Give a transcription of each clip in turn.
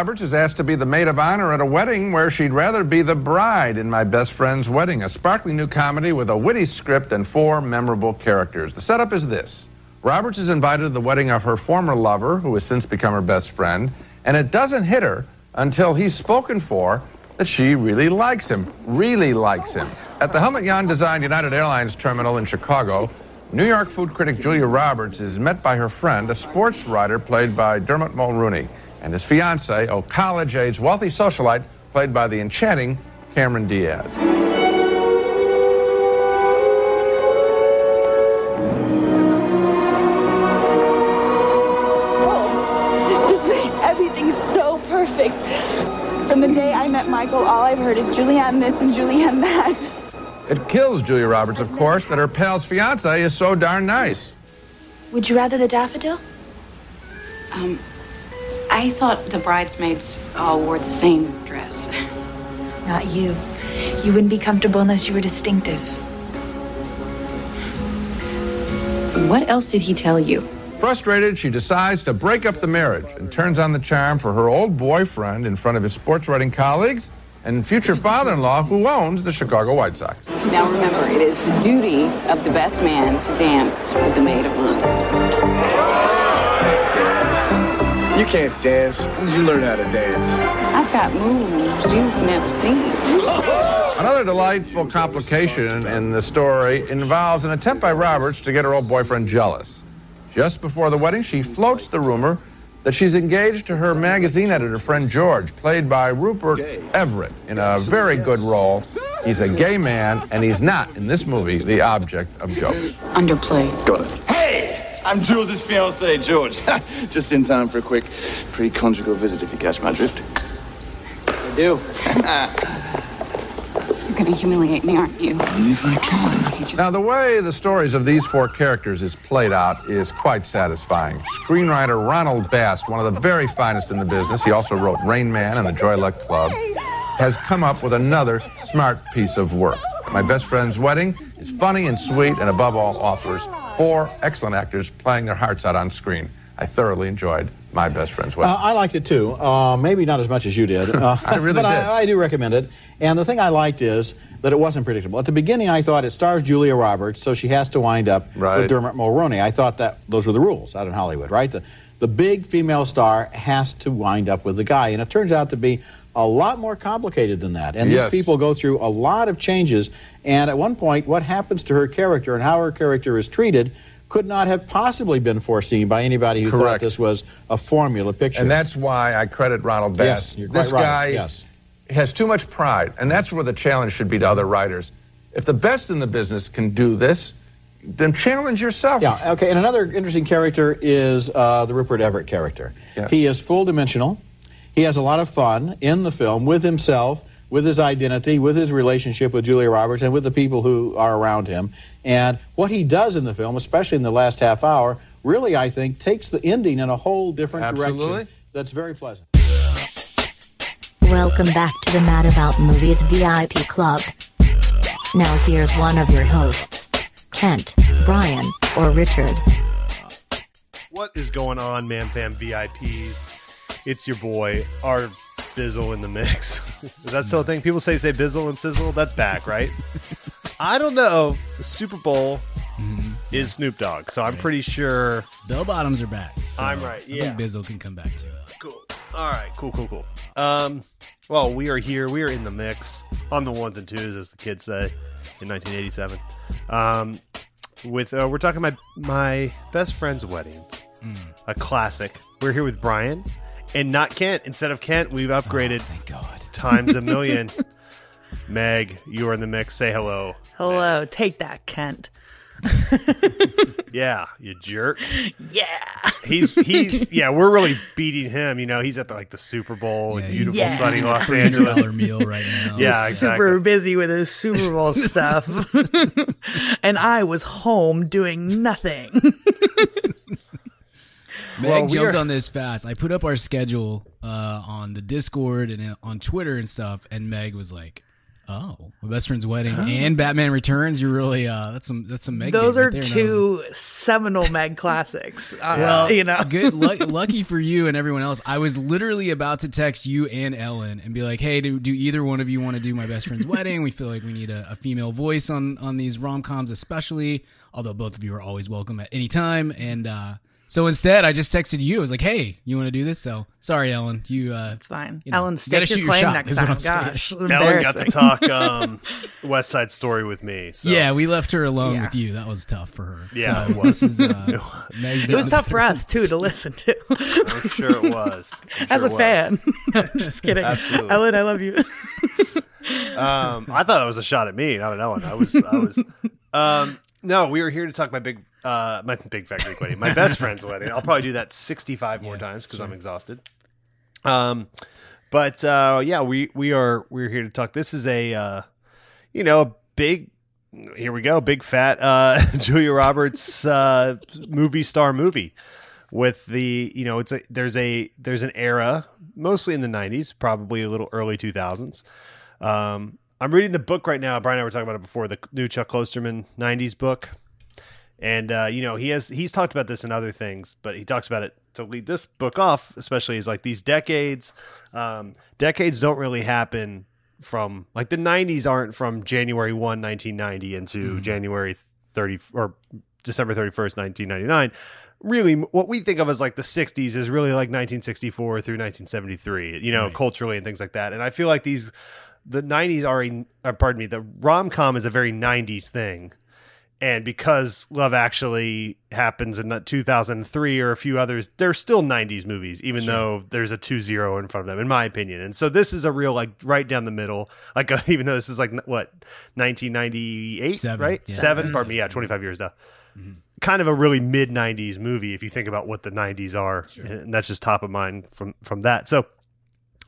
Roberts is asked to be the maid of honor at a wedding where she'd rather be the bride in My Best Friend's Wedding, a sparkling new comedy with a witty script and four memorable characters. The setup is this Roberts is invited to the wedding of her former lover, who has since become her best friend, and it doesn't hit her until he's spoken for that she really likes him, really likes him. At the Helmut Jahn designed United Airlines terminal in Chicago, New York food critic Julia Roberts is met by her friend, a sports writer played by Dermot Mulroney, and his fiance, a college age wealthy socialite played by the enchanting Cameron Diaz. This just makes everything so perfect. From the day I met Michael, all I've heard is Julianne this and Julianne that. It kills Julia Roberts, of course, that her pal's fiance is so darn nice. Would you rather the daffodil? Um, I thought the bridesmaids all wore the same dress. Not you. You wouldn't be comfortable unless you were distinctive. What else did he tell you? Frustrated, she decides to break up the marriage and turns on the charm for her old boyfriend in front of his sports writing colleagues and future father in law who owns the Chicago White Sox. Now remember, it is the duty of the best man to dance with the maid of honor. Dance. You can't dance. When did you learn how to dance? I've got moves you've never seen. Another delightful complication in the story involves an attempt by Roberts to get her old boyfriend jealous. Just before the wedding, she floats the rumor that she's engaged to her magazine editor friend George, played by Rupert Everett in a very good role. He's a gay man, and he's not, in this movie, the object of jokes. Underplay. Got it. Hey! I'm Jules's fiance, George. Just in time for a quick pre-conjugal visit, if you catch my drift. I do. You're gonna humiliate me, aren't you? if I can. Now, the way the stories of these four characters is played out is quite satisfying. Screenwriter Ronald Bass, one of the very finest in the business, he also wrote Rain Man and the Joy Luck Club, has come up with another smart piece of work. My Best Friend's Wedding is funny and sweet, and above all, offers four excellent actors playing their hearts out on screen. I thoroughly enjoyed My Best Friend's Wedding. Uh, I liked it too. Uh, maybe not as much as you did. Uh, I really but did. I, I do recommend it. And the thing I liked is that it wasn't predictable. At the beginning, I thought it stars Julia Roberts, so she has to wind up Right. with Dermot Mulroney. I thought that those were the rules out in Hollywood, right? The, the big female star has to wind up with the guy, and it turns out to be a lot more complicated than that. And Yes. these people go through a lot of changes. And at one point, what happens to her character and how her character is treated could not have possibly been foreseen by anybody who thought this was a formula picture. And that's why I credit Ronald Yes, Bass. you're this right, guy yes. has too much pride, and that's where the challenge should be to other writers. If the best in the business can do this, then challenge yourself. Yeah, okay. And another interesting character is uh, the Rupert Everett character. Yes. He is full dimensional. He has a lot of fun in the film with himself, with his identity, with his relationship with Julia Roberts, and with the people who are around him. And what he does in the film, especially in the last half hour, really, I think, takes the ending in a whole different Absolutely. direction. That's very pleasant. Welcome back to the Mad About Movies VIP Club. Now here's one of your hosts, Kent, Brian, or Richard. What is going on, Man Fam VIPs? It's your boy, our Bizzle in the mix. is that still a thing? People say say Bizzle and Sizzle. That's back, right? I don't know. The Super Bowl is Snoop Dogg, so I'm pretty sure. Bell bottoms are back. so I'm right, I yeah. think Bizzle can come back too. Cool. All right. Cool. Cool. Cool. Um. Well, we are here. We are in the mix on the ones and twos, as the kids say, in 1987. Um, with uh, we're talking my my best friend's wedding, a classic. We're here with Brian, and not Kent. Instead of Kent, we've upgraded oh, Thank God. times a million. Meg, you are in the mix. Say hello. Hello, take that, Kent. Yeah, you jerk. Yeah. He's he's yeah. We're really beating him. You know, he's at the, like the Super Bowl in beautiful yeah. sunny Los Three hundred Angeles. meal right now. Yeah, exactly. Super busy with his Super Bowl stuff. and I was home doing nothing. Meg Well, jumped are- on this fast. I put up our schedule uh, on the Discord and uh, on Twitter and stuff, and Meg was like, Oh, my best friend's wedding and Batman Returns. You're really uh, that's some that's some Meg. Those are right there, and that two seminal Meg classics. Uh, Well, you know, good luck, lucky for you and everyone else. I was literally about to text you and Ellen and be like, "Hey, do, do either one of you want to do my best friend's wedding? We feel like we need a, a female voice on on these rom coms, especially. Although both of you are always welcome at any time." And uh, so instead, I just texted you. I was like, "Hey, you want to do this?" So sorry, Ellen. You. Uh, it's fine. you know, Ellen, gotta stake shoot your your claim shot, next time. Gosh, Ellen got to talk um, West Side Story with me. So. Yeah, we left her alone Yeah. with you. That was tough for her. Yeah, so it was. This is, uh, It was tough for us too to listen to. I'm sure it was. I'm As a was. fan, I'm just kidding. Absolutely. Ellen, I love you. Um, I thought that was a shot at me, not at Ellen. I was, I was. Um, no, we were here to talk my big, uh, my big fat Greek wedding, my best friend's wedding. I'll probably do that sixty-five more times because I'm exhausted. Um, but uh, yeah, we we are we're here to talk. This is a, uh, you know, a big. Here we go, big fat uh, Julia Roberts uh, movie star movie with the you know it's a there's a there's an era mostly in the 90s probably a little early 2000s um i'm reading the book right now brian and i were talking about it before the new chuck klosterman 90s book and uh, you know he has he's talked about this in other things but he talks about it to lead this book off especially is like these decades um, decades don't really happen from like the 90s aren't from january 1 1990 into january 30 or december 31st 1999 really what we think of as like the 60s is really like 1964 through 1973 you know Right. culturally and things like that. And i feel like these the 90s are a pardon me the rom-com is a very 90s thing and because love actually happens in that 2003 or a few others they're still 90s movies even Sure. though there's a 2-0 in front of them in my opinion. And so this is a real like right down the middle. Like uh, even though this is like what 1998 Seven, right? Yeah. seven? pardon me. Yeah 25 years now kind of a really mid 90s movie if you think about what the 90s are. And that's just top of mind from from that. So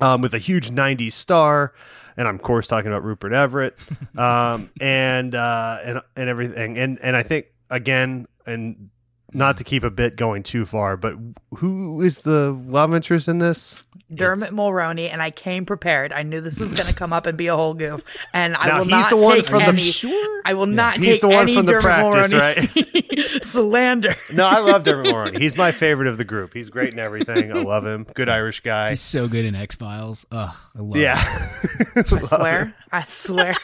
um, with a huge 90s star and i'm of course talking about rupert everett um, and uh, and and everything. And and i think again and not to keep a bit going too far but who is the love interest in this Dermot Mulroney, and I came prepared. I knew this was going to come up and be a whole goof, and I Now, will he's not the one take from the- any. Sure. I will not He's take the one any from the Dermot practice, Mulroney slander. no i love dermot mulroney he's my favorite of the group he's great in everything i love him good irish guy He's so good in X Files. Ugh, I love yeah it. I swear. I swear.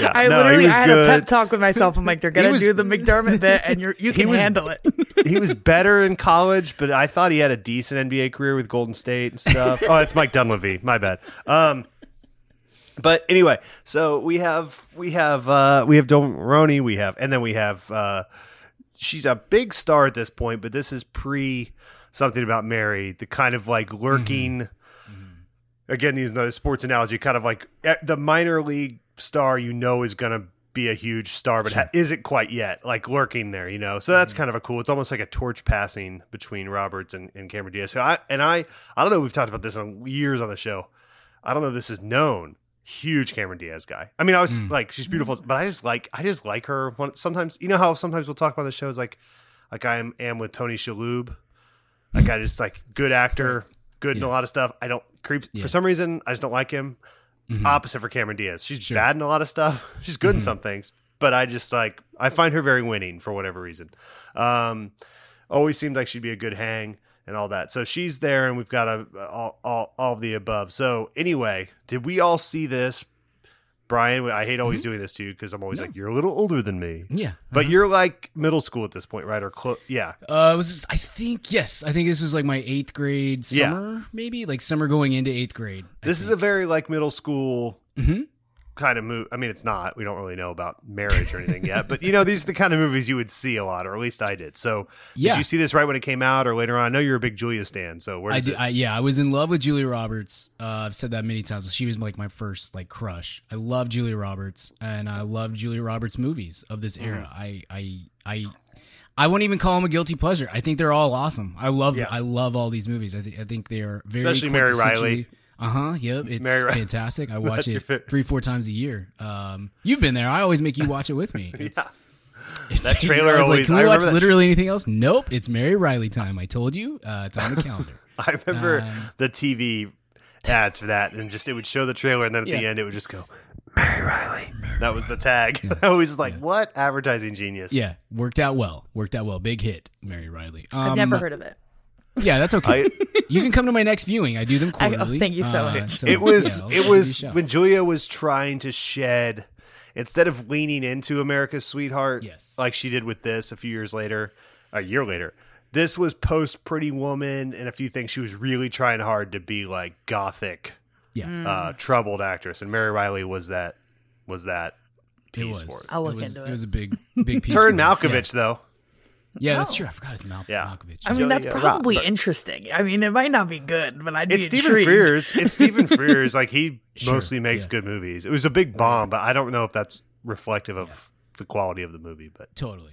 Yeah. I No, literally was I had a pep talk with myself. I'm like, they're gonna was- do the McDermott bit, and you're you He can was- handle it. he was better in college, but I thought he had a decent NBA career with Golden State and stuff. oh, it's Mike Dunleavy. My bad. Um, but anyway, so we have we have uh, we have Domroni, we have, and then we have uh, she's a big star at this point, but this is pre something about Mary, the kind of like lurking. Again, these another sports analogy, kind of like eh, the minor league star you know is going to be a huge star, but ha- isn't quite yet, like lurking there, you know. So that's mm. kind of a cool. It's almost like a torch passing between Roberts and, and Cameron Diaz. So I and I, I don't know. We've talked about this on years on the show. I don't know if this is known. Huge Cameron Diaz guy. I mean, I was mm. like, she's mm. beautiful, but I just like, I just like her. Sometimes, you know how sometimes we'll talk about the shows like, like I am, am with Tony Shalhoub. Like I just like good actor, good in a lot of stuff. I don't creep Yeah. for some reason. I just don't like him. Mhm. Opposite for Cameron Diaz. She's Sure. bad in a lot of stuff. She's good in Mhm. some things, but I just like I find her very winning for whatever reason. Um, always seemed like she'd be a good hang and all that. So she's there, and we've got a all all, all of the above. So anyway, did we all see this? Brian, I hate always doing this to you because I'm always Mm-hmm. No. like, you're a little older than me. Yeah. But uh-huh. you're like middle school at this point, right? Or close? Yeah. Uh, was just, I think yes, I think this was like my eighth grade Yeah. summer, maybe like summer going into eighth grade. I This is a very like middle school Mhm. Kind of move. I mean, it's not. We don't really know about marriage or anything yet, but you know, these are the kind of movies you would see a lot, or at least I did. So, Yeah. did you see this right when it came out, or later on? I know you're a big Julia stan. So, where I did? I, yeah, I was in love with Julia Roberts. Uh, I've said that many times. She was like my first like crush. I love Julia Roberts, and I love Julia Roberts movies of this Mm-hmm. era. I, I, I, I wouldn't even call them a guilty pleasure. I think they're all awesome. I love, Yeah. I love all these movies. I think, I think they are very, Especially Mary Reilly. Uh huh. Yep. It's Mary fantastic. I watch it favorite. three, four times a year. Um, you've been there. I always make you watch it with me. It's, Yeah. it's- That trailer I always- Like, Can I watch remember that- literally anything else? Nope. It's Mary Reilly time. I told you. Uh, it's on the calendar. I remember Um, the TV ads for that, and just it would show the trailer, and then at the end it would just go Mary Reilly. That was the tag. I was like, what advertising genius? Yeah, worked out well. Worked out well. Big hit, Mary Reilly. I've Um, never heard of it. Yeah, that's okay. I- you can come to my next viewing. I do them I- oh, quarterly. thank you so Uh, much. so, it was yeah, it give you a was when Julia was trying to shed instead of leaning into America's Sweetheart Yes. like she did with this a few years later, a year later. This was post Pretty Woman and a few things. She was really trying hard to be like gothic, Yeah. uh, troubled actress, and Mary Reilly was that was that It piece was. for it. I'll look it was, into It it. was a big, big piece. Turn for her. Malkovich though. Yeah, yeah that's Oh. true. I forgot it's Mal- Yeah. Malkovich. I mean, that's uh, Julia probably Roberts. interesting. I mean, it might not be good, but I'd be It's Stephen intrigued. Frears. It's Stephen Frears. Like he Sure, mostly makes yeah. good movies. It was a big bomb, but I don't know if that's reflective of the quality of the movie. But totally.